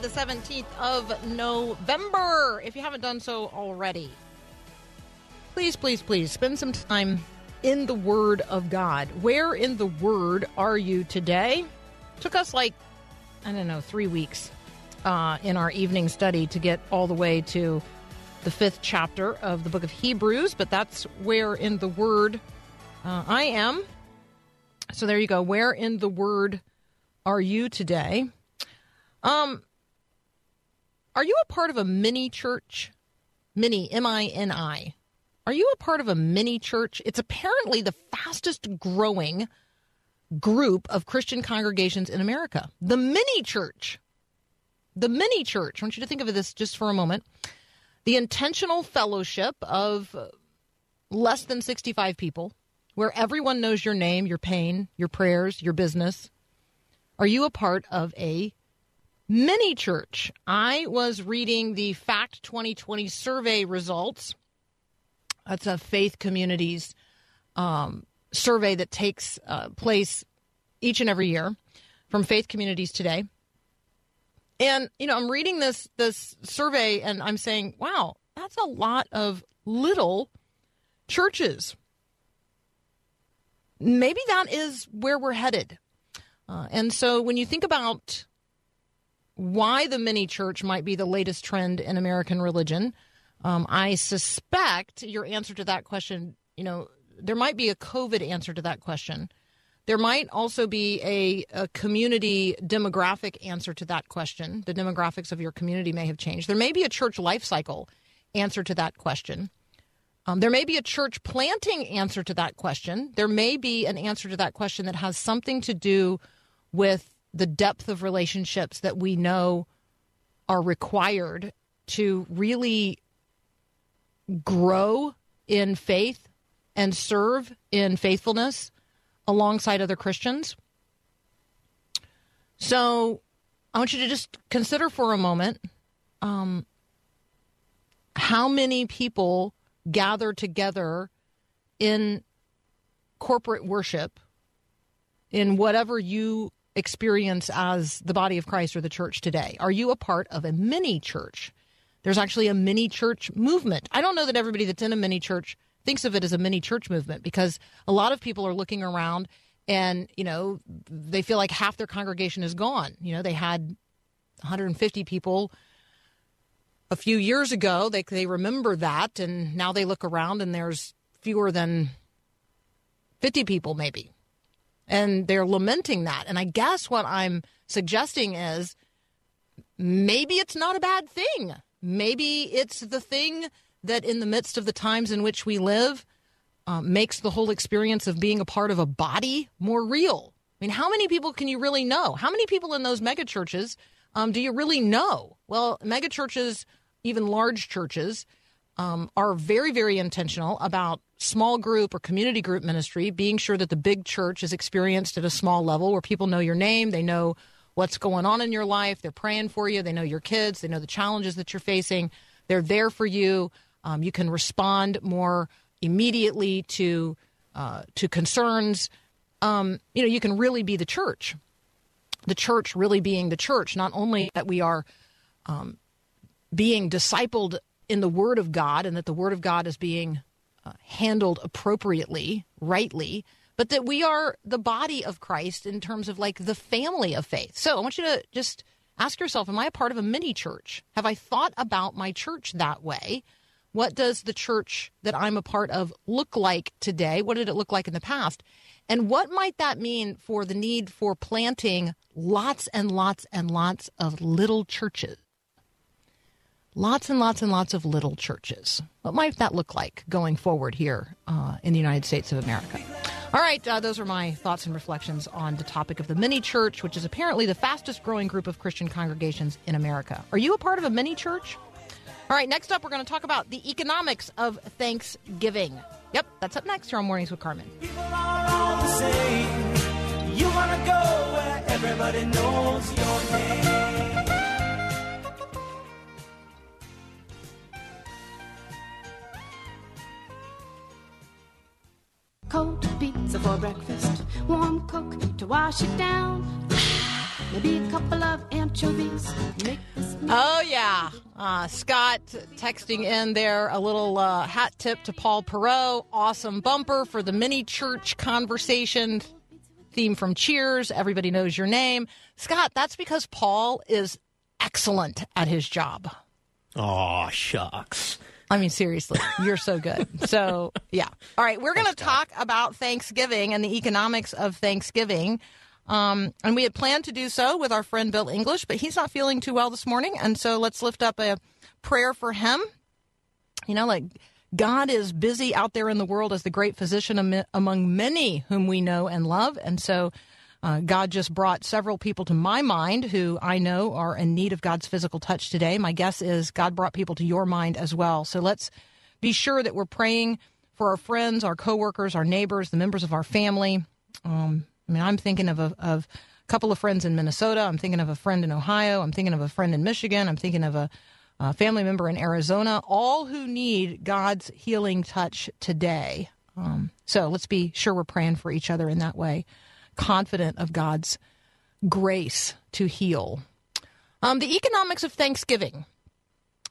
The 17th of November. If you haven't done so already, please, please, please spend some time in the Word of God. Where in the Word are you today? Took us like, I don't know, three weeks uh, in our evening study to get all the way to the fifth chapter of the book of Hebrews, but that's where in the Word uh, I am. So there you go. Where in the Word are you today? Um, are you a part of a mini church? Mini, M I N I. Are you a part of a mini church? It's apparently the fastest growing group of Christian congregations in America. The mini church. The mini church. I want you to think of this just for a moment. The intentional fellowship of less than 65 people, where everyone knows your name, your pain, your prayers, your business. Are you a part of a mini church. I was reading the Fact 2020 survey results. That's a faith communities um, survey that takes uh, place each and every year from faith communities today. And you know, I'm reading this this survey and I'm saying, wow, that's a lot of little churches. Maybe that is where we're headed. Uh, and so when you think about why the mini church might be the latest trend in American religion. Um, I suspect your answer to that question, you know, there might be a COVID answer to that question. There might also be a, a, community demographic answer to that question. The demographics of your community may have changed. There may be a church life cycle answer to that question. Um, there may be a church planting answer to that question. There may be an answer to that question that has something to do with the depth of relationships that we know are required to really grow in faith and serve in faithfulness alongside other Christians. So I want you to just consider for a moment um, how many people gather together in corporate worship in whatever you experience as the body of Christ or the church today? Are you a part of a mini church? There's actually a mini church movement. I don't know that everybody that's in a mini church thinks of it as a mini church movement because a lot of people are looking around and, you know, they feel like half their congregation is gone. You know, they had 150 people a few years ago. They, they remember that, and now they look around and there's fewer than 50 people, maybe and they're lamenting that. And I guess what I'm suggesting is maybe it's not a bad thing. Maybe it's the thing that, in the midst of the times in which we live, uh, makes the whole experience of being a part of a body more real. I mean, how many people can you really know? How many people in those megachurches um, do you really know? Well, megachurches, even large churches, um, are very, very intentional about small group or community group ministry, being sure that the big church is experienced at a small level where people know your name, they know what's going on in your life, they're praying for you, they know your kids, they know the challenges that you're facing, they're there for you. Um, you can respond more immediately to uh, to concerns. Um, you know, you can really be the church. The church really being the church, not only that we are um, being discipled in the Word of God and that the Word of God is being uh, handled appropriately, rightly, but that we are the body of Christ in terms of like the family of faith. So I want you to just ask yourself Am I a part of a mini church? Have I thought about my church that way? What does the church that I'm a part of look like today? What did it look like in the past? And what might that mean for the need for planting lots and lots and lots of little churches? Lots and lots and lots of little churches. What might that look like going forward here uh, in the United States of America? All right, uh, those are my thoughts and reflections on the topic of the mini church, which is apparently the fastest growing group of Christian congregations in America. Are you a part of a mini church? All right, next up, we're going to talk about the economics of Thanksgiving. Yep, that's up next here on Mornings with Carmen. You want to go where everybody knows your name. Wash it down. Maybe a couple of anchovies. Oh, yeah. Uh, Scott texting in there a little uh, hat tip to Paul Perot. Awesome bumper for the mini church conversation theme from Cheers. Everybody knows your name. Scott, that's because Paul is excellent at his job. Oh, shucks. I mean, seriously, you're so good. So, yeah. All right, we're going to talk about Thanksgiving and the economics of Thanksgiving. Um, and we had planned to do so with our friend Bill English, but he's not feeling too well this morning. And so let's lift up a prayer for him. You know, like God is busy out there in the world as the great physician among many whom we know and love. And so uh, God just brought several people to my mind who I know are in need of God's physical touch today. My guess is God brought people to your mind as well. So let's be sure that we're praying for our friends, our coworkers, our neighbors, the members of our family. Um, I mean, I'm thinking of a, of a couple of friends in Minnesota. I'm thinking of a friend in Ohio. I'm thinking of a friend in Michigan. I'm thinking of a a family member in Arizona, all who need God's healing touch today. Um, so let's be sure we're praying for each other in that way, confident of God's grace to heal. Um, the economics of Thanksgiving.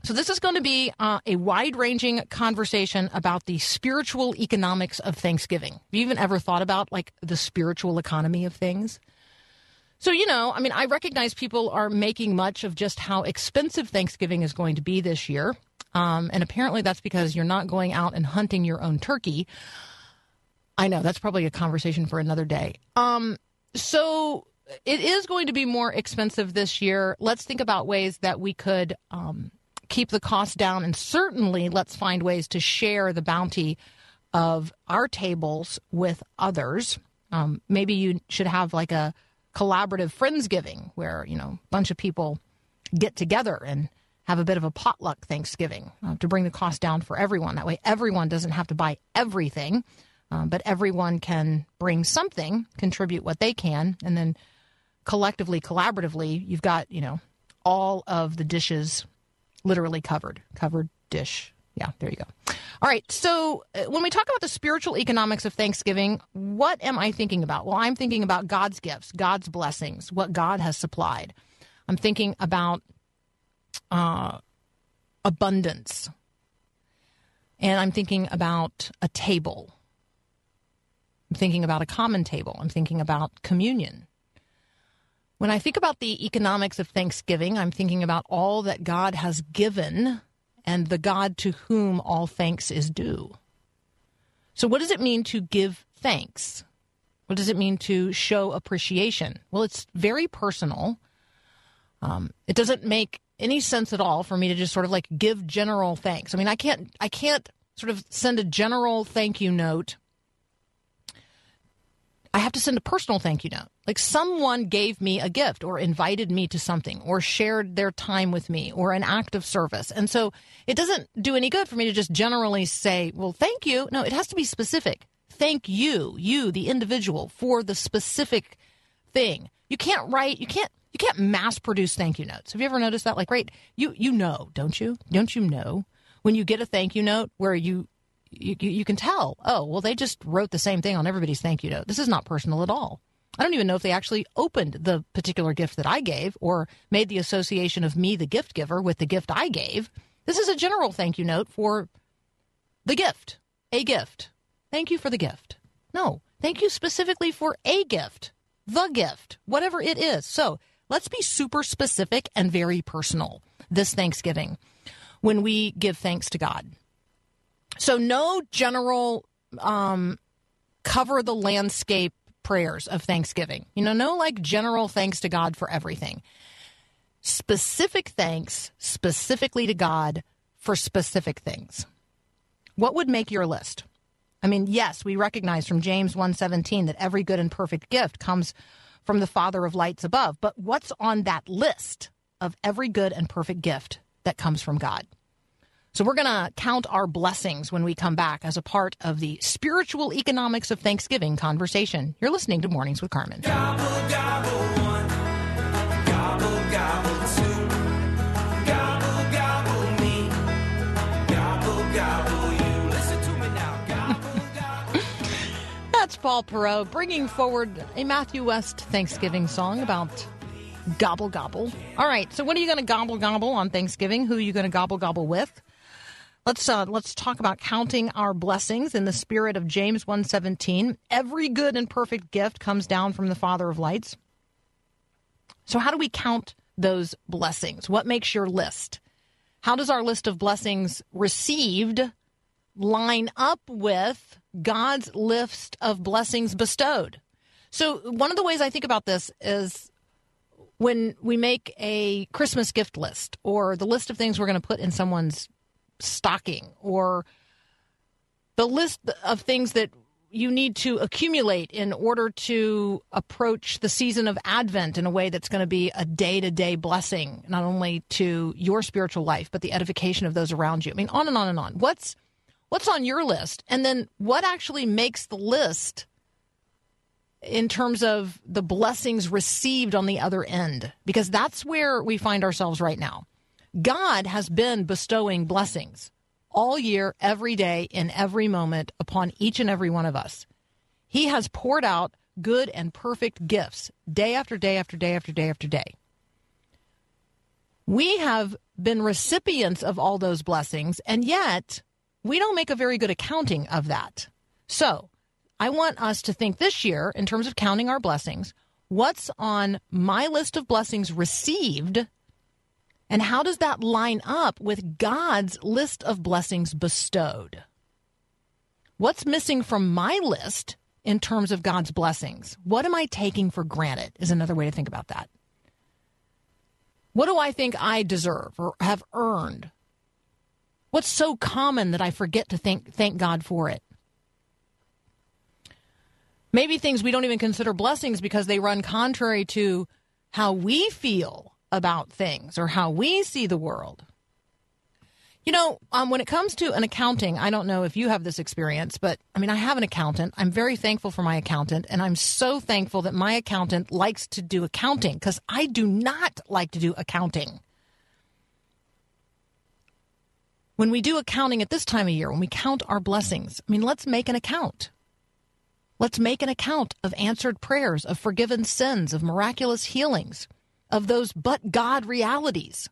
So, this is going to be uh, a wide ranging conversation about the spiritual economics of Thanksgiving. Have you even ever thought about like the spiritual economy of things? So, you know, I mean, I recognize people are making much of just how expensive Thanksgiving is going to be this year. Um, and apparently that's because you're not going out and hunting your own turkey. I know that's probably a conversation for another day. Um, so it is going to be more expensive this year. Let's think about ways that we could um, keep the cost down. And certainly let's find ways to share the bounty of our tables with others. Um, maybe you should have like a collaborative friendsgiving where you know a bunch of people get together and have a bit of a potluck Thanksgiving uh, to bring the cost down for everyone. That way, everyone doesn't have to buy everything, um, but everyone can bring something, contribute what they can, and then collectively, collaboratively, you've got you know all of the dishes literally covered, covered dish. Yeah, there you go. All right. So uh, when we talk about the spiritual economics of Thanksgiving, what am I thinking about? Well, I'm thinking about God's gifts, God's blessings, what God has supplied. I'm thinking about uh, abundance. And I'm thinking about a table. I'm thinking about a common table. I'm thinking about communion. When I think about the economics of Thanksgiving, I'm thinking about all that God has given and the God to whom all thanks is due. So, what does it mean to give thanks? What does it mean to show appreciation? Well, it's very personal. Um, it doesn't make any sense at all for me to just sort of like give general thanks. I mean, I can't, I can't sort of send a general thank you note I have to send a personal thank you note. Like someone gave me a gift or invited me to something or shared their time with me or an act of service. And so it doesn't do any good for me to just generally say, well, thank you. No, it has to be specific. Thank you, you, the individual, for the specific thing. You can't write, you can't you can't mass produce thank you notes. Have you ever noticed that? Like, right, you you know, don't you? Don't you know when you get a thank you note where you you, you can tell, oh, well, they just wrote the same thing on everybody's thank you note. This is not personal at all. I don't even know if they actually opened the particular gift that I gave or made the association of me, the gift giver, with the gift I gave. This is a general thank you note for the gift, a gift. Thank you for the gift. No, thank you specifically for a gift, the gift, whatever it is. So let's be super specific and very personal this Thanksgiving when we give thanks to God. So no general um, cover the landscape prayers of Thanksgiving. You know, no like general thanks to God for everything. specific thanks specifically to God for specific things. What would make your list? I mean, yes, we recognize from James 1:17 that every good and perfect gift comes from the Father of lights above, but what's on that list of every good and perfect gift that comes from God? So we're going to count our blessings when we come back as a part of the spiritual economics of Thanksgiving conversation. You're listening to Mornings with Carmen. Gobble, gobble, one. Gobble, gobble, two. Gobble, gobble, me. Gobble, gobble, you. Listen to me now. Gobble, gobble. That's Paul Perot bringing forward a Matthew West Thanksgiving song about gobble gobble. All right, so what are you going to gobble gobble on Thanksgiving? Who are you going to gobble gobble with? Let's uh, let's talk about counting our blessings in the spirit of James 1:17. Every good and perfect gift comes down from the Father of lights. So how do we count those blessings? What makes your list? How does our list of blessings received line up with God's list of blessings bestowed? So one of the ways I think about this is when we make a Christmas gift list or the list of things we're going to put in someone's stocking or the list of things that you need to accumulate in order to approach the season of Advent in a way that's going to be a day to day blessing, not only to your spiritual life, but the edification of those around you. I mean, on and on and on. What's what's on your list? And then what actually makes the list in terms of the blessings received on the other end? Because that's where we find ourselves right now. God has been bestowing blessings all year, every day, in every moment upon each and every one of us. He has poured out good and perfect gifts day after day after day after day after day. We have been recipients of all those blessings, and yet we don't make a very good accounting of that. So, I want us to think this year, in terms of counting our blessings, what's on my list of blessings received and how does that line up with God's list of blessings bestowed? What's missing from my list in terms of God's blessings? What am I taking for granted? Is another way to think about that. What do I think I deserve or have earned? What's so common that I forget to thank thank God for it? Maybe things we don't even consider blessings because they run contrary to how we feel about things or how we see the world. You know, um, when it comes to an accounting, I don't know if you have this experience, but I mean, I have an accountant. I'm very thankful for my accountant, and I'm so thankful that my accountant likes to do accounting because I do not like to do accounting. When we do accounting at this time of year, when we count our blessings, I mean, let's make an account. Let's make an account of answered prayers, of forgiven sins, of miraculous healings, of those but God realities.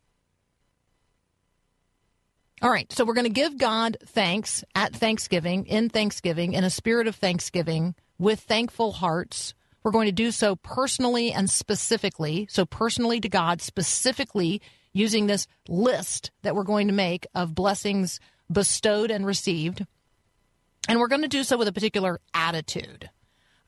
All right, so we're going to give God thanks at Thanksgiving, in Thanksgiving, in a spirit of Thanksgiving, with thankful hearts. We're going to do so personally and specifically. So, personally to God, specifically using this list that we're going to make of blessings bestowed and received. And we're going to do so with a particular attitude.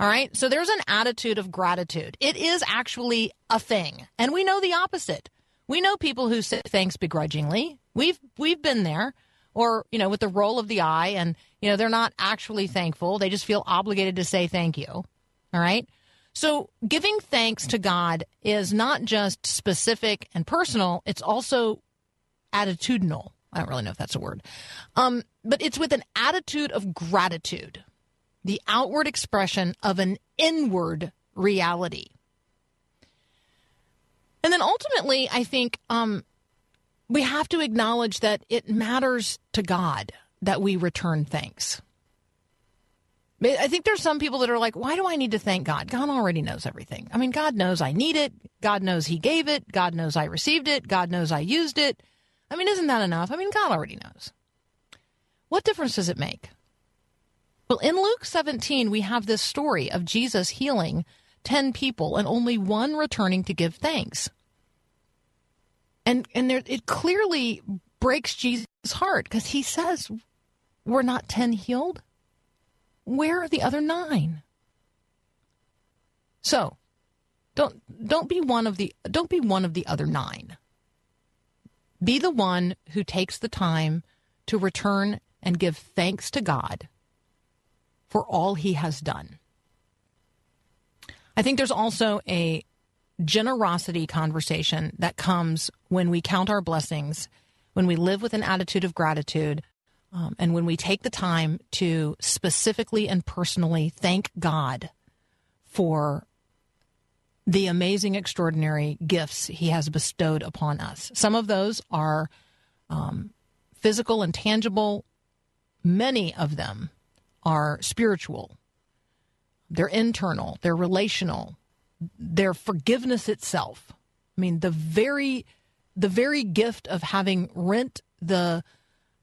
All right. So there's an attitude of gratitude. It is actually a thing. And we know the opposite. We know people who say thanks begrudgingly. We've we've been there or, you know, with the roll of the eye and, you know, they're not actually thankful. They just feel obligated to say thank you. All right? So giving thanks to God is not just specific and personal, it's also attitudinal. I don't really know if that's a word. Um, but it's with an attitude of gratitude the outward expression of an inward reality. And then ultimately, I think um, we have to acknowledge that it matters to God that we return thanks. I think there's some people that are like, why do I need to thank God? God already knows everything. I mean, God knows I need it. God knows He gave it. God knows I received it. God knows I used it. I mean, isn't that enough? I mean, God already knows. What difference does it make? Well, in Luke 17, we have this story of Jesus healing 10 people and only one returning to give thanks. And and there, it clearly breaks Jesus' heart because he says, We're not 10 healed. Where are the other nine? So, Don't don't be one of the don't be one of the other 9. Be the one who takes the time to return and give thanks to God for all he has done. I think there's also a generosity conversation that comes when we count our blessings, when we live with an attitude of gratitude, um, and when we take the time to specifically and personally thank God for the amazing, extraordinary gifts He has bestowed upon us. Some of those are um, physical and tangible, many of them are spiritual, they're internal, they're relational, they're forgiveness itself. I mean, the very the very gift of having rent the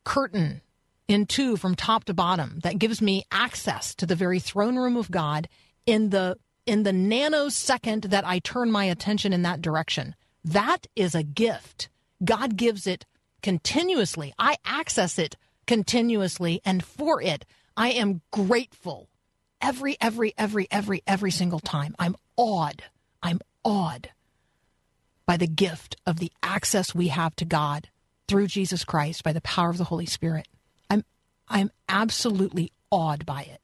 curtain in two from top to bottom that gives me access to the very throne room of God in the in the nanosecond that I turn my attention in that direction. That is a gift. God gives it continuously. I access it continuously and for it I am grateful every every every every every single time. I'm awed. I'm awed by the gift of the access we have to God through Jesus Christ by the power of the Holy Spirit. I'm I'm absolutely awed by it.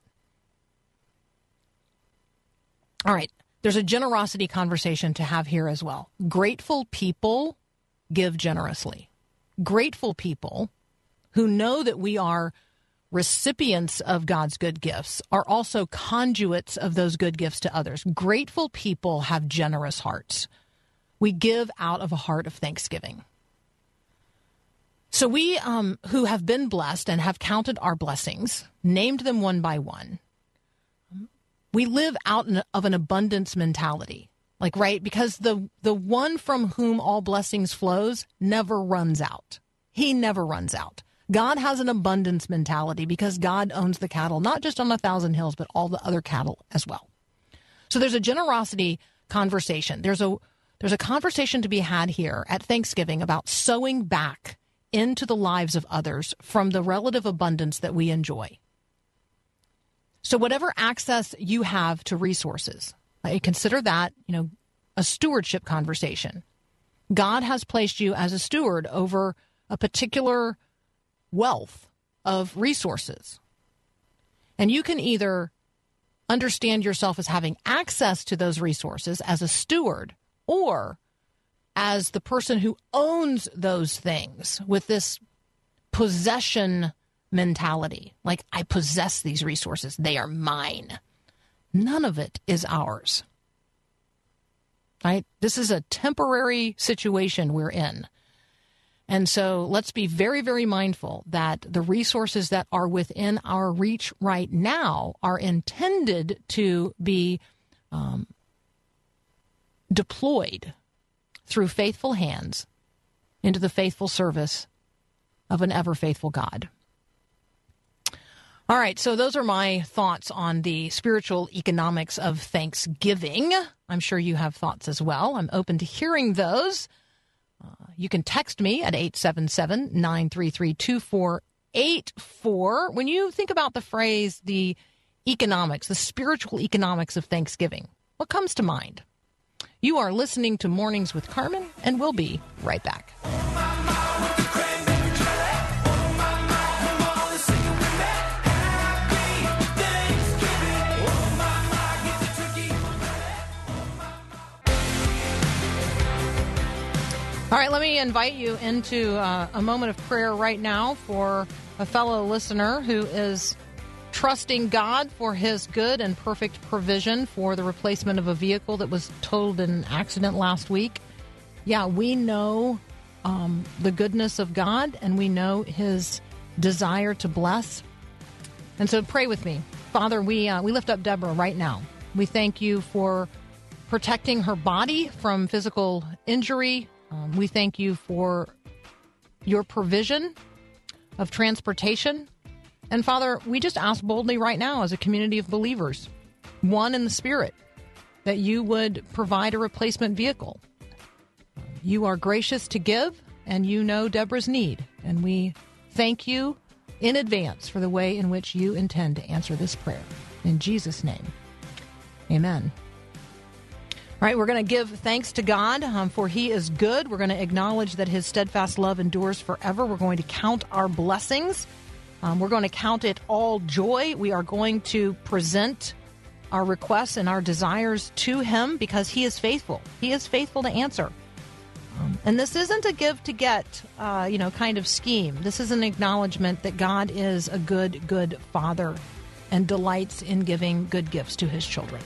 All right, there's a generosity conversation to have here as well. Grateful people give generously. Grateful people who know that we are recipients of God's good gifts are also conduits of those good gifts to others. Grateful people have generous hearts. We give out of a heart of thanksgiving. So we um, who have been blessed and have counted our blessings, named them one by one, we live out of an abundance mentality. Like right because the the one from whom all blessings flows never runs out. He never runs out. God has an abundance mentality because God owns the cattle, not just on a thousand hills, but all the other cattle as well. So there's a generosity conversation. There's a there's a conversation to be had here at Thanksgiving about sowing back into the lives of others from the relative abundance that we enjoy. So whatever access you have to resources, consider that, you know, a stewardship conversation. God has placed you as a steward over a particular wealth of resources. And you can either understand yourself as having access to those resources as a steward or as the person who owns those things with this possession mentality. Like, I possess these resources, they are mine. None of it is ours. Right? This is a temporary situation we're in. And so let's be very, very mindful that the resources that are within our reach right now are intended to be um, deployed through faithful hands into the faithful service of an ever faithful God. All right, so those are my thoughts on the spiritual economics of Thanksgiving. I'm sure you have thoughts as well. I'm open to hearing those. Uh, you can text me at 877 933 2484. When you think about the phrase, the economics, the spiritual economics of Thanksgiving, what comes to mind? You are listening to Mornings with Carmen, and we'll be right back. All right, let me invite you into uh, a moment of prayer right now for a fellow listener who is trusting God for his good and perfect provision for the replacement of a vehicle that was totaled in an accident last week. Yeah, we know um, the goodness of God and we know his desire to bless. And so pray with me. Father, we, uh, we lift up Deborah right now. We thank you for protecting her body from physical injury, um, we thank you for your provision of transportation. And Father, we just ask boldly right now as a community of believers, one in the Spirit, that you would provide a replacement vehicle. You are gracious to give, and you know Deborah's need. And we thank you in advance for the way in which you intend to answer this prayer. In Jesus' name, amen. All right, we're going to give thanks to God um, for He is good. We're going to acknowledge that His steadfast love endures forever. We're going to count our blessings. Um, we're going to count it all joy. We are going to present our requests and our desires to Him because He is faithful. He is faithful to answer. Um, and this isn't a give to get, uh, you know, kind of scheme. This is an acknowledgement that God is a good, good Father and delights in giving good gifts to His children.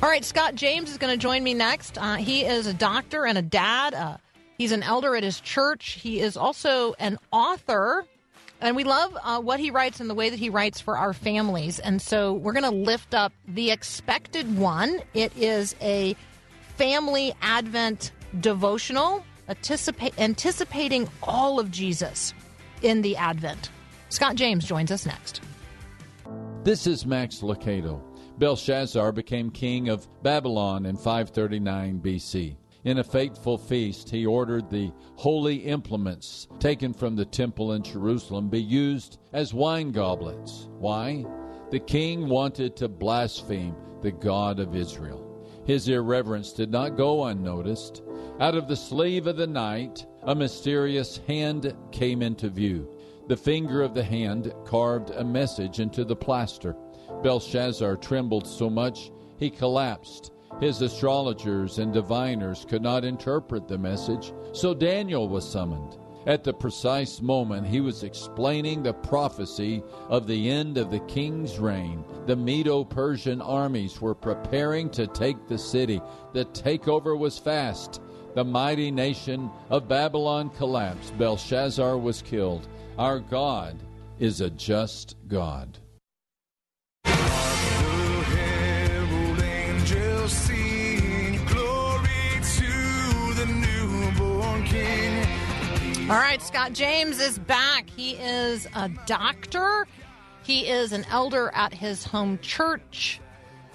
All right, Scott James is going to join me next. Uh, he is a doctor and a dad. Uh, he's an elder at his church. He is also an author, and we love uh, what he writes and the way that he writes for our families. And so we're going to lift up the expected one. It is a family Advent devotional, anticipa- anticipating all of Jesus in the Advent. Scott James joins us next. This is Max Lucado. Belshazzar became king of Babylon in 539 BC. In a fateful feast, he ordered the holy implements taken from the temple in Jerusalem be used as wine goblets. Why? The king wanted to blaspheme the God of Israel. His irreverence did not go unnoticed. Out of the sleeve of the night, a mysterious hand came into view. The finger of the hand carved a message into the plaster. Belshazzar trembled so much he collapsed. His astrologers and diviners could not interpret the message, so Daniel was summoned. At the precise moment he was explaining the prophecy of the end of the king's reign, the Medo Persian armies were preparing to take the city. The takeover was fast. The mighty nation of Babylon collapsed. Belshazzar was killed. Our God is a just God. All right, Scott James is back. He is a doctor. He is an elder at his home church.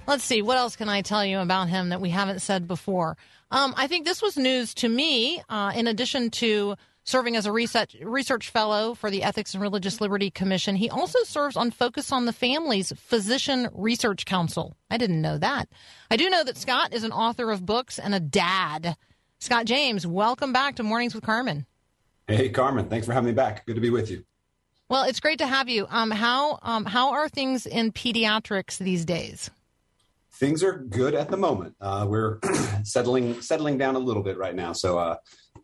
Let's see, what else can I tell you about him that we haven't said before? Um, I think this was news to me, uh, in addition to serving as a research, research fellow for the Ethics and Religious Liberty Commission. He also serves on Focus on the Family's Physician Research Council. I didn't know that. I do know that Scott is an author of books and a dad. Scott James, welcome back to Mornings with Carmen. Hey, Carmen, thanks for having me back. Good to be with you. Well, it's great to have you. Um, how um, how are things in pediatrics these days? Things are good at the moment. Uh, we're settling settling down a little bit right now, so uh,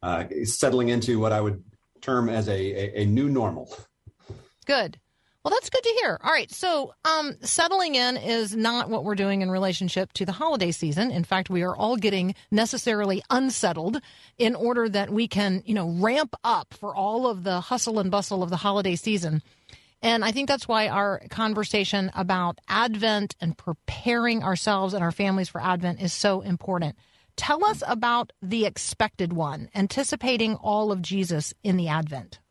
uh, settling into what I would term as a, a, a new normal. Good. Well, that's good to hear. All right, so um, settling in is not what we're doing in relationship to the holiday season. In fact, we are all getting necessarily unsettled in order that we can, you know, ramp up for all of the hustle and bustle of the holiday season. And I think that's why our conversation about Advent and preparing ourselves and our families for Advent is so important. Tell us about the expected one, anticipating all of Jesus in the Advent.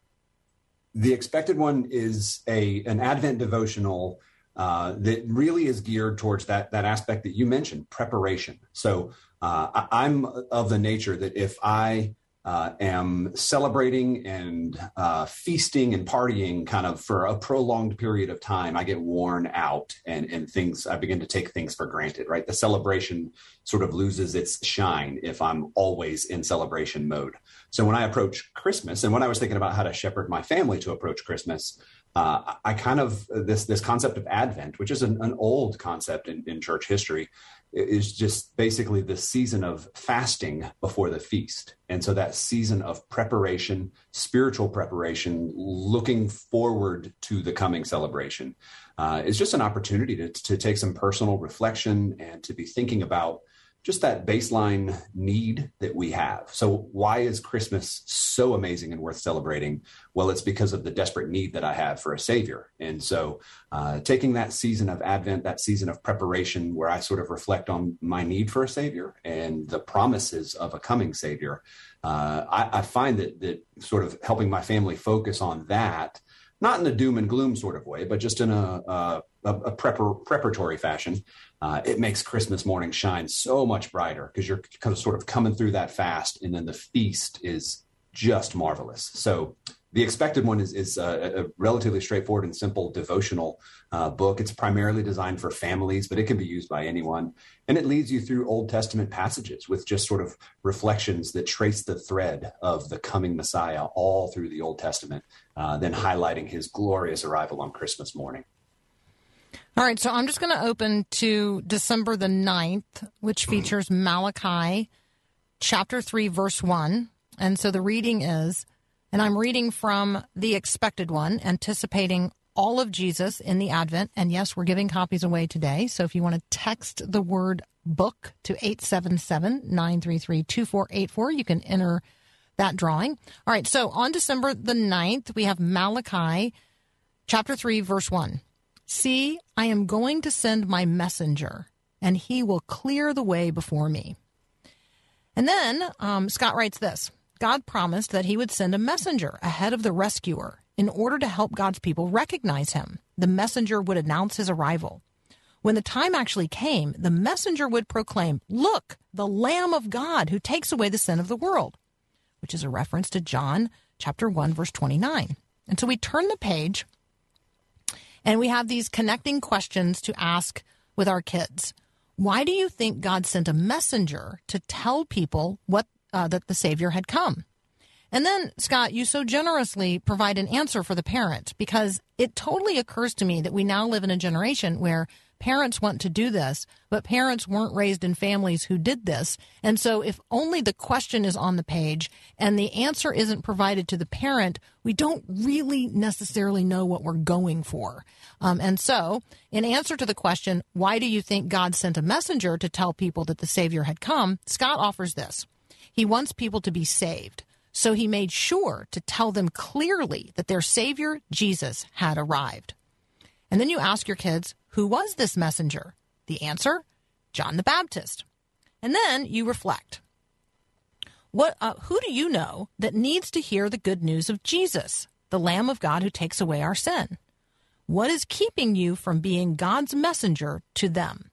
The expected one is a an Advent devotional uh, that really is geared towards that that aspect that you mentioned, preparation. So uh, I, I'm of the nature that if I uh, am celebrating and uh, feasting and partying kind of for a prolonged period of time, I get worn out and, and things, I begin to take things for granted, right? The celebration sort of loses its shine if I'm always in celebration mode. So when I approach Christmas and when I was thinking about how to shepherd my family to approach Christmas, uh, I kind of this this concept of Advent, which is an, an old concept in, in church history, is just basically the season of fasting before the feast. And so that season of preparation, spiritual preparation, looking forward to the coming celebration, uh, is just an opportunity to, to take some personal reflection and to be thinking about just that baseline need that we have. So, why is Christmas so amazing and worth celebrating? Well, it's because of the desperate need that I have for a Savior. And so, uh, taking that season of Advent, that season of preparation, where I sort of reflect on my need for a Savior and the promises of a coming Savior, uh, I, I find that that sort of helping my family focus on that not in a doom and gloom sort of way, but just in a, a, a prepar- preparatory fashion, uh, it makes Christmas morning shine so much brighter because you're kind of sort of coming through that fast, and then the feast is just marvelous. So the expected one is, is a, a relatively straightforward and simple devotional uh, book. It's primarily designed for families, but it can be used by anyone. And it leads you through Old Testament passages with just sort of reflections that trace the thread of the coming Messiah all through the Old Testament, uh, then highlighting his glorious arrival on Christmas morning. All right, so I'm just going to open to December the 9th, which hmm. features Malachi chapter 3, verse 1. And so the reading is, and I'm reading from the expected one, anticipating all of Jesus in the Advent. And yes, we're giving copies away today. So if you want to text the word book to 877 933 2484, you can enter that drawing. All right, so on December the 9th, we have Malachi chapter 3, verse 1. See, I am going to send my messenger, and he will clear the way before me. And then um, Scott writes this God promised that he would send a messenger ahead of the rescuer in order to help God's people recognize him. The messenger would announce his arrival. When the time actually came, the messenger would proclaim, Look, the Lamb of God who takes away the sin of the world, which is a reference to John chapter 1, verse 29. And so we turn the page and we have these connecting questions to ask with our kids. Why do you think God sent a messenger to tell people what uh, that the Savior had come? And then, Scott, you so generously provide an answer for the parent because it totally occurs to me that we now live in a generation where parents want to do this, but parents weren't raised in families who did this. And so, if only the question is on the page and the answer isn't provided to the parent, we don't really necessarily know what we're going for. Um, and so, in answer to the question, why do you think God sent a messenger to tell people that the Savior had come? Scott offers this He wants people to be saved. So he made sure to tell them clearly that their Savior, Jesus, had arrived. And then you ask your kids, who was this messenger? The answer, John the Baptist. And then you reflect. What, uh, who do you know that needs to hear the good news of Jesus, the Lamb of God who takes away our sin? What is keeping you from being God's messenger to them?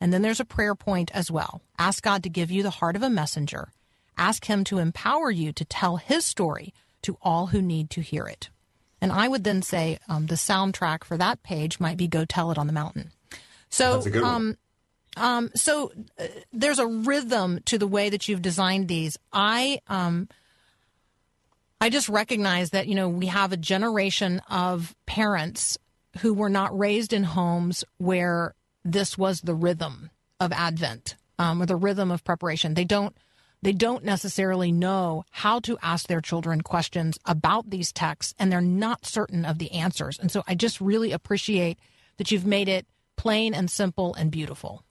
And then there's a prayer point as well. Ask God to give you the heart of a messenger Ask Him to empower you to tell His story to all who need to hear it. And I would then say um, the soundtrack for that page might be "Go Tell It on the Mountain." So, um, um, so uh, there's a rhythm to the way that you've designed these. I, um, I just recognize that you know we have a generation of parents who were not raised in homes where this was the rhythm of Advent um, or the rhythm of preparation. They don't they don't necessarily know how to ask their children questions about these texts and they're not certain of the answers. And so I just really appreciate that you've made it plain and simple and beautiful.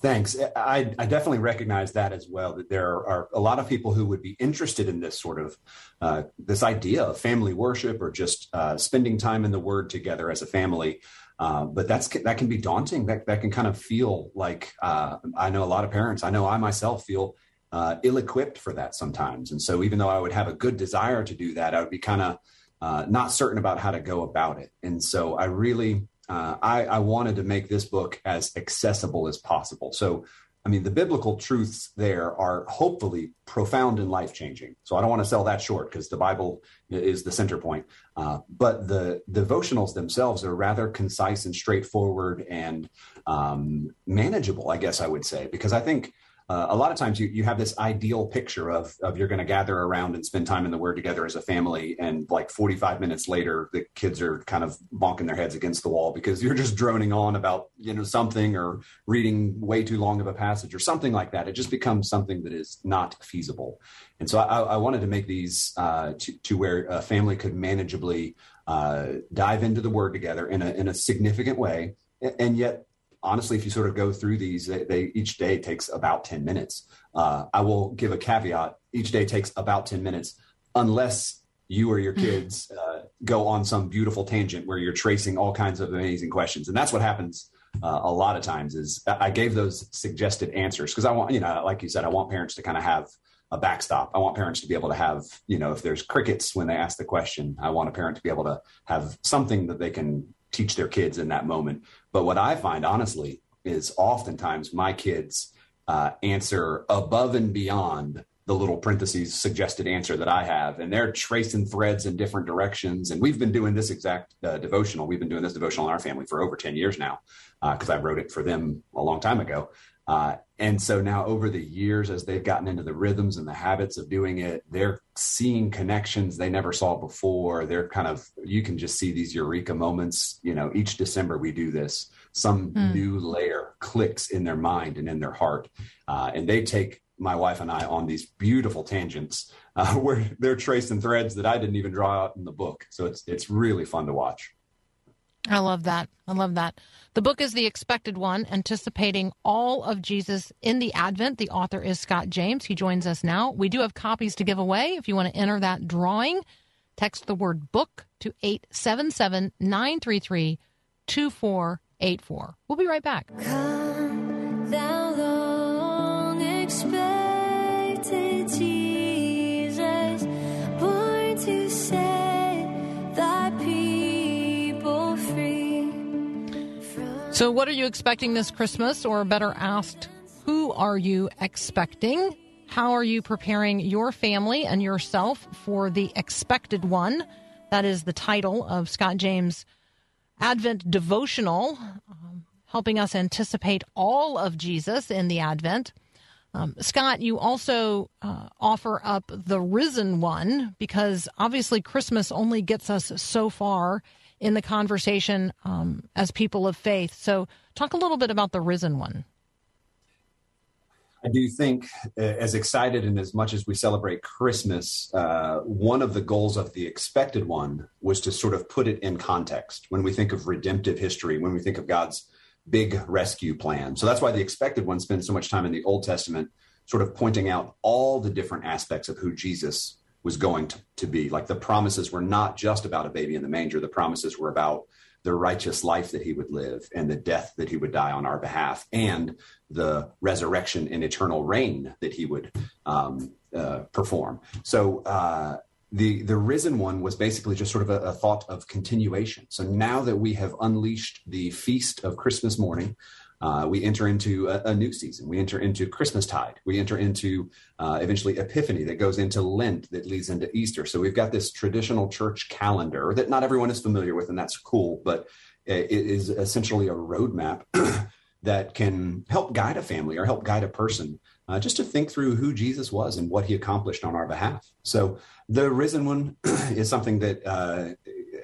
Thanks. I, I, definitely recognize that as well. That there are a lot of people who would be interested in this sort of uh, this idea of family worship or just uh, spending time in the Word together as a family. Uh, but that's that can be daunting. That that can kind of feel like uh, I know a lot of parents. I know I myself feel uh, ill-equipped for that sometimes. And so, even though I would have a good desire to do that, I would be kind of uh, not certain about how to go about it. And so, I really uh, I, I wanted to make this book as accessible as possible. So, I mean, the biblical truths there are hopefully profound and life changing. So I don't want to sell that short because the Bible is the center point. Uh, but the devotionals themselves are rather concise and straightforward and um, manageable, I guess I would say, because I think uh, a lot of times you, you have this ideal picture of, of you're going to gather around and spend time in the word together as a family and like 45 minutes later the kids are kind of bonking their heads against the wall because you're just droning on about you know something or reading way too long of a passage or something like that. It just becomes something that is not feasible. And so i, I wanted to make these uh, to, to where a family could manageably uh, dive into the word together in a, in a significant way and yet honestly, if you sort of go through these, they, they each day takes about 10 minutes. Uh, I will give a caveat each day takes about 10 minutes, unless you or your mm-hmm. kids uh, go on some beautiful tangent where you're tracing all kinds of amazing questions. And that's what happens uh, a lot of times is I gave those suggested answers because I want, you know, like you said, I want parents to kind of have a backstop. I want parents to be able to have, you know, if there's crickets when they ask the question, I want a parent to be able to have something that they can teach their kids in that moment. But what I find, honestly, is oftentimes my kids uh, answer above and beyond the little parentheses suggested answer that I have, and they're tracing threads in different directions. And we've been doing this exact uh, devotional. We've been doing this devotional in our family for over ten years now, because I wrote it for them a long time ago. And so now, over the years, as they've gotten into the rhythms and the habits of doing it, they're seeing connections they never saw before. They're kind of, you can just see these eureka moments. You know, each December we do this, some new layer clicks in their mind and in their heart. Uh, and they take my wife and I on these beautiful tangents uh, where they're tracing threads that I didn't even draw out in the book. So it's, it's really fun to watch. I love that. I love that. The book is The Expected One, anticipating all of Jesus in the Advent. The author is Scott James. He joins us now. We do have copies to give away. If you want to enter that drawing, text the word book to 877 933 2484. We'll be right back. Thou long expected Jesus, So, what are you expecting this Christmas? Or better asked, who are you expecting? How are you preparing your family and yourself for the expected one? That is the title of Scott James' Advent devotional, um, helping us anticipate all of Jesus in the Advent. Um, Scott, you also uh, offer up the risen one because obviously Christmas only gets us so far in the conversation um, as people of faith. So, talk a little bit about the risen one. I do think, uh, as excited and as much as we celebrate Christmas, uh, one of the goals of the expected one was to sort of put it in context when we think of redemptive history, when we think of God's big rescue plan. So that's why the expected one spends so much time in the Old Testament, sort of pointing out all the different aspects of who Jesus was going to, to be. Like the promises were not just about a baby in the manger, the promises were about the righteous life that he would live and the death that he would die on our behalf and the resurrection and eternal reign that he would um, uh, perform. So uh, the the risen one was basically just sort of a, a thought of continuation. So now that we have unleashed the feast of Christmas morning. Uh, we enter into a, a, new season. We enter into Christmastide. We enter into uh, eventually Epiphany that goes into Lent that leads into Easter. So we've got this traditional church calendar that not everyone is familiar with, and that's cool, but it is essentially a roadmap that can help guide a family or help guide a person uh, just to think through who Jesus was and what he accomplished on our behalf. So the risen one is something that uh,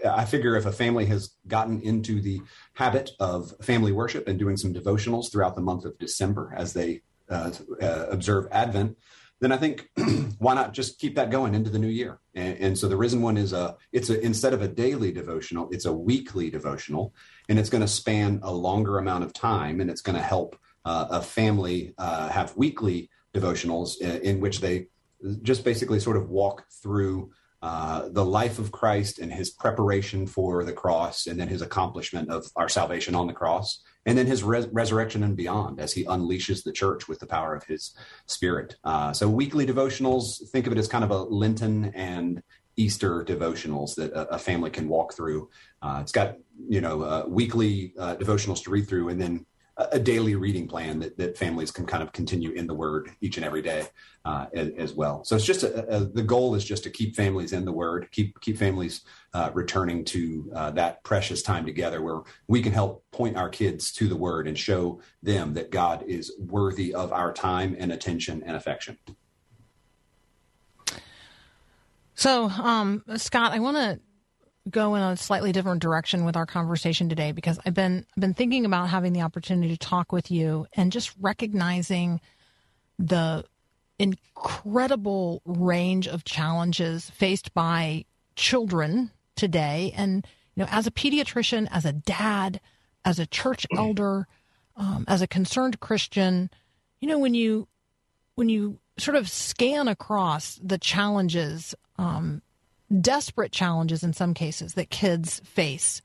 I figure if a family has gotten into the habit of family worship and doing some devotionals throughout the month of December as they uh, uh, observe Advent, then I think why not just keep that going into the new year? And, and, so the risen one is a it's a instead of a daily devotional, it's a weekly devotional, and it's going to span a longer amount of time, and it's going to help uh, a family uh, have weekly devotionals in, in which they just basically sort of walk through uh, the life of Christ and his preparation for the cross, and then his accomplishment of our salvation on the cross, and then his res- resurrection and beyond as he unleashes the church with the power of his spirit. Uh, so, weekly devotionals, think of it as kind of a Lenten and Easter devotionals that a, a family can walk through. Uh, it's got, you know, uh, weekly uh, devotionals to read through, and then a daily reading plan that, that families can kind of continue in the word each and every day uh, as, as, well. So it's just a, a, the goal is just to keep families in the word, keep keep families uh, returning to uh, that precious time together where we can help point our kids to the word and show them that God is worthy of our time and attention and affection. So, um, Scott, I want to go in a slightly different direction with our conversation today because I've been I've been thinking about having the opportunity to talk with you and just recognizing the incredible range of challenges faced by children today. And you know as a pediatrician as a dad as a church elder um, as a concerned christian you know when you when you sort of scan across the challenges um, desperate challenges in some cases that kids face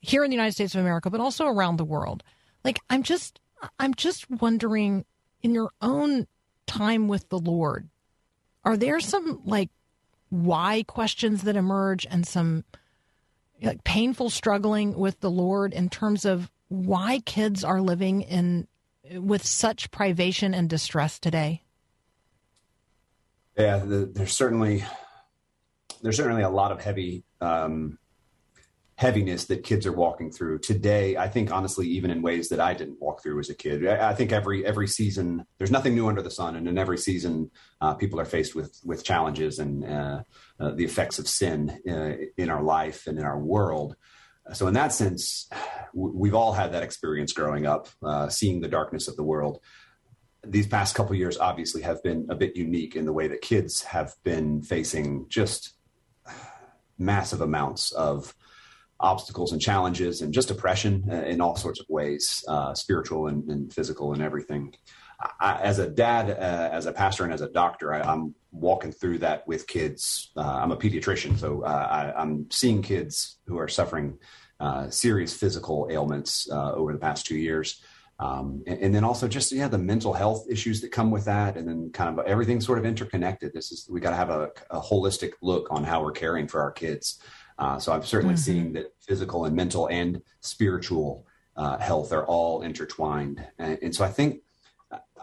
here in the United States of America, but also around the world. Like I'm just I'm just wondering in your own time with the Lord, are there some like why questions that emerge and some like painful struggling with the Lord in terms of why kids are living in with such privation and distress today? Yeah, the, there's certainly there's certainly a lot of heavy um, heaviness that kids are walking through today. I think honestly, even in ways that I didn't walk through as a kid. I, I think every every season there's nothing new under the sun, and in every season, uh, people are faced with with challenges and uh, uh, the effects of sin uh, in our life and in our world. So in that sense, we've all had that experience growing up, uh, seeing the darkness of the world these past couple years obviously have been a bit unique in the way that kids have been facing just massive amounts of obstacles and challenges and just oppression uh, in all sorts of ways, uh, spiritual and, and, physical and everything. I, as a dad, uh, as a pastor, and as a doctor, I, am walking through that with kids. Uh, I'm a pediatrician, so uh, I, am seeing kids who are suffering uh, serious physical ailments over the past two years. Um, and, and, then also just yeah the mental health issues that come with that and then kind of everything sort of interconnected. This is we got to have a, a, holistic look on how we're caring for our kids. Uh, so i'm certainly mm-hmm. seeing that physical and mental and spiritual uh, health are all intertwined. And, and, so i think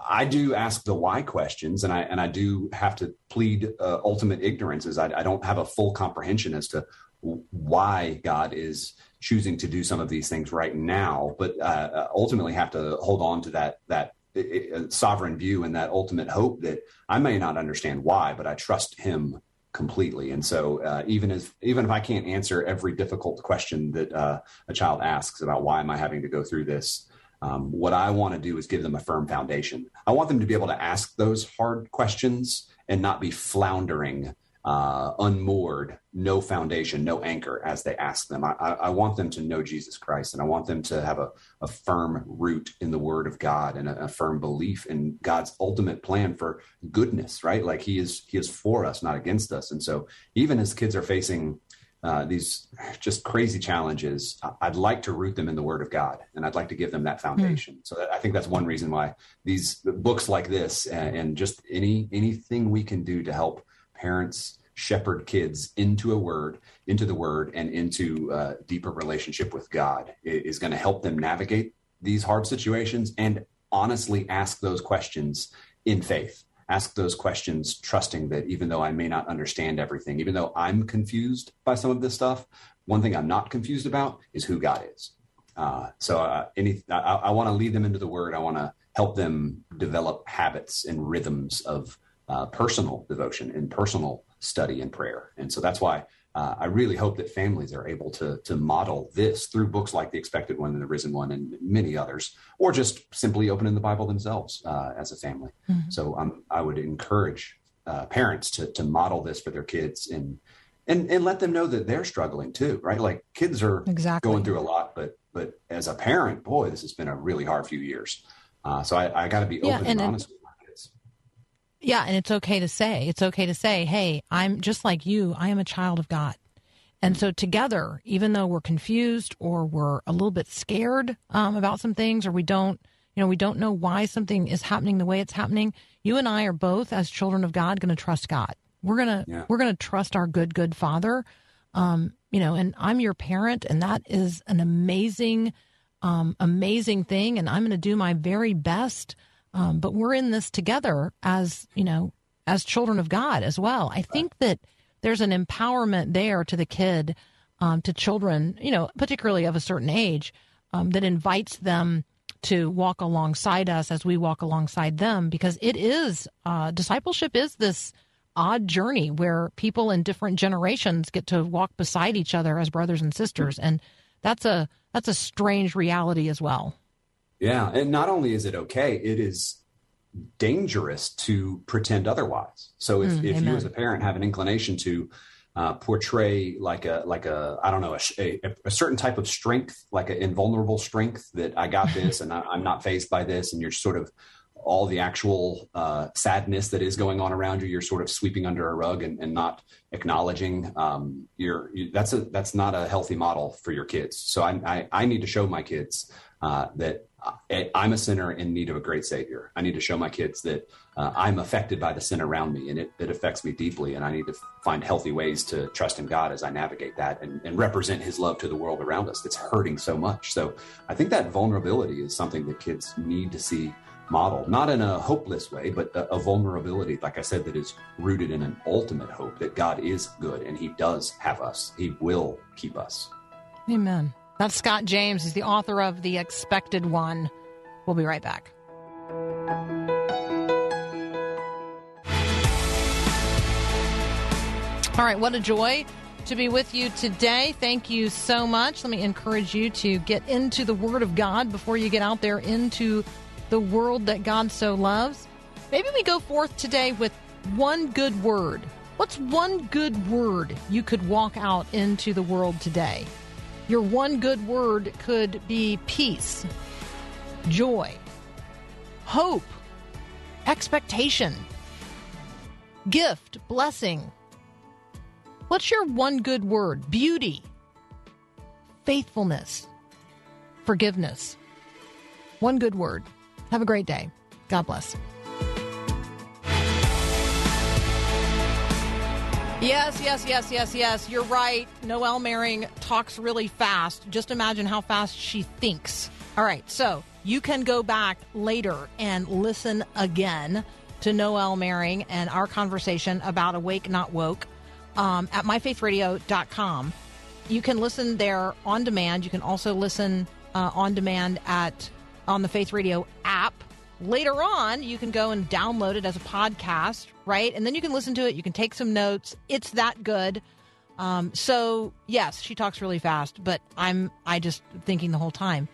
i do ask the why questions and i and i do have to plead uh, ultimate ignorance as I, I don't have a full comprehension as to why god is choosing to do some of these things right now, but uh, uh ultimately have to hold on to that that uh, sovereign view and that ultimate hope that I may not understand why, but I trust Him completely. And so, uh, even if even if I can't answer every difficult question that uh, a child asks about why am I having to go through this, um, what I want to do is give them a firm foundation. I want them to be able to ask those hard questions and not be floundering uh, unmoored, no foundation, no anchor as they ask them. I, I, want them to know Jesus Christ and I want them to have a, a firm root in the word of God and a, a, firm belief in God's ultimate plan for goodness, right? Like he is, he is for us, not against us. And so even as kids are facing uh, these just crazy challenges, I'd like to root them in the Word of God, and I'd like to give them that foundation. Mm. So that, I think that's one reason why these books like this, and, and, just any anything we can do to help parents shepherd kids into a word, into the word, and into a deeper relationship with God is going to help them navigate these hard situations and honestly ask those questions in faith. Ask those questions, trusting that even though I may not understand everything, even though I'm confused by some of this stuff, one thing I'm not confused about is who God is. Uh, so, uh, any, I, I want to lead them into the Word. I want to help them develop habits and rhythms of uh, personal devotion and personal study and prayer. And so that's why uh, I really hope that families are able to to model this through books like The Expected One and The Risen One and many others, or just simply opening the Bible themselves uh, as a family. Mm-hmm. So um, I would encourage uh, parents to to model this for their kids and and and let them know that they're struggling too, right? Like kids are exactly. going through a lot, but but as a parent, boy, this has been a really hard few years. Uh, so I, I got to be open yeah, and, and honest. Yeah, and it's okay to say, it's okay to say, hey, I'm just like you, I am a child of God. And so together, even though we're confused or we're a little bit scared um, about some things, or we don't, you know, we don't know why something is happening the way it's happening, you and I are both, as children of God, going to trust God. We're gonna yeah. we're gonna trust our good good Father. Um, you know, and I'm your parent, and that is an amazing, um, amazing thing. And I'm going to do my very best um, but we're in this together as, you know, as children of God as well. I think that there's an empowerment there to the kid, um, to children, you know, particularly of a certain age, um, that invites them to walk alongside us as we walk alongside them because it is, uh, discipleship is this odd journey where people in different generations get to walk beside each other as brothers and sisters. And that's a, that's a strange reality as well. Yeah. And not only is it okay, it is dangerous to pretend otherwise. So if, mm, if you as a parent have an inclination to uh, portray like a like a I don't know a, a, a certain type of strength, like an invulnerable strength that I got this and I, am not phased by this, and you're sort of all the actual uh, sadness that is going on around you, you're sort of sweeping under a rug and, and not acknowledging. Um, you're you, that's a that's not a healthy model for your kids. So I I, I need to show my kids uh, that I'm a sinner in need of a great Savior. I need to show my kids that uh, I'm affected by the sin around me and it, it affects me deeply. And I need to find healthy ways to trust in God as I navigate that and, and represent His love to the world around us that's hurting so much. So I think that vulnerability is something that kids need to see model, not in a hopeless way, but a, a vulnerability, like I said, that is rooted in an ultimate hope that God is good and He does have us. He will keep us. Amen. That's Scott James. He's the author of The Expected One. We'll be right back. All right, what a joy to be with you today. Thank you so much. Let me encourage you to get into the Word of God before you get out there into the world that God so loves. Maybe we go forth today with one good word. What's one good word you could walk out into the world today? Your one good word could be peace, joy, hope, expectation, gift, blessing. What's your one good word? Beauty, faithfulness, forgiveness. One good word. Have a great day. God bless. Yes, yes, yes, yes, yes. You're right. Noelle Mering talks really fast. Just imagine how fast she thinks. All right, so you can go back later and listen again to Noelle Mering and our conversation about Awake Not Woke um, at myfaithradio.com. You can listen there on demand. You can also listen uh, on demand at on the Faith Radio app. Later on, you can go and download it as a podcast, right? And then you can listen to it. You can take some notes. It's that good. Um, so yes, she talks really fast, but I'm I just thinking the whole time,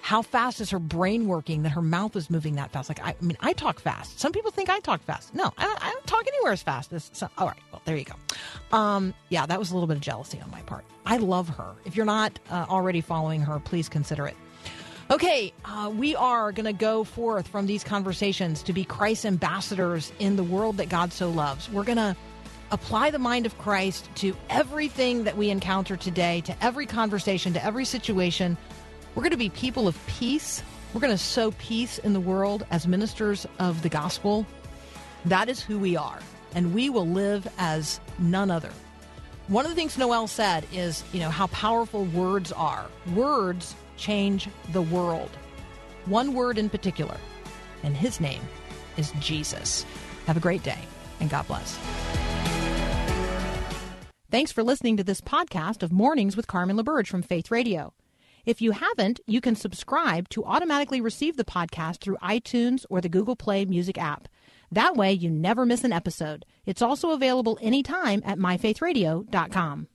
how fast is her brain working that her mouth is moving that fast? Like I, I mean, I talk fast. Some people think I talk fast. No, I don't, I don't talk anywhere as fast as. So, all right, well there you go. Um, yeah, that was a little bit of jealousy on my part. I love her. If you're not uh, already following her, please consider it. Okay, uh, we are going to go forth from these conversations to be Christ's ambassadors in the world that God so loves. We're going to apply the mind of Christ to everything that we encounter today, to every conversation, to every situation. We're going to be people of peace. We're going to sow peace in the world as ministers of the gospel. That is who we are, and we will live as none other. One of the things Noelle said is, you know, how powerful words are. Words change the world. One word in particular, and his name is Jesus. Have a great day, and God bless. Thanks for listening to this podcast of Mornings with Carmen LaBerge from Faith Radio. If you haven't, you can subscribe to automatically receive the podcast through iTunes or the Google Play Music app. That way, you never miss an episode. It's also available anytime at myfaithradio.com.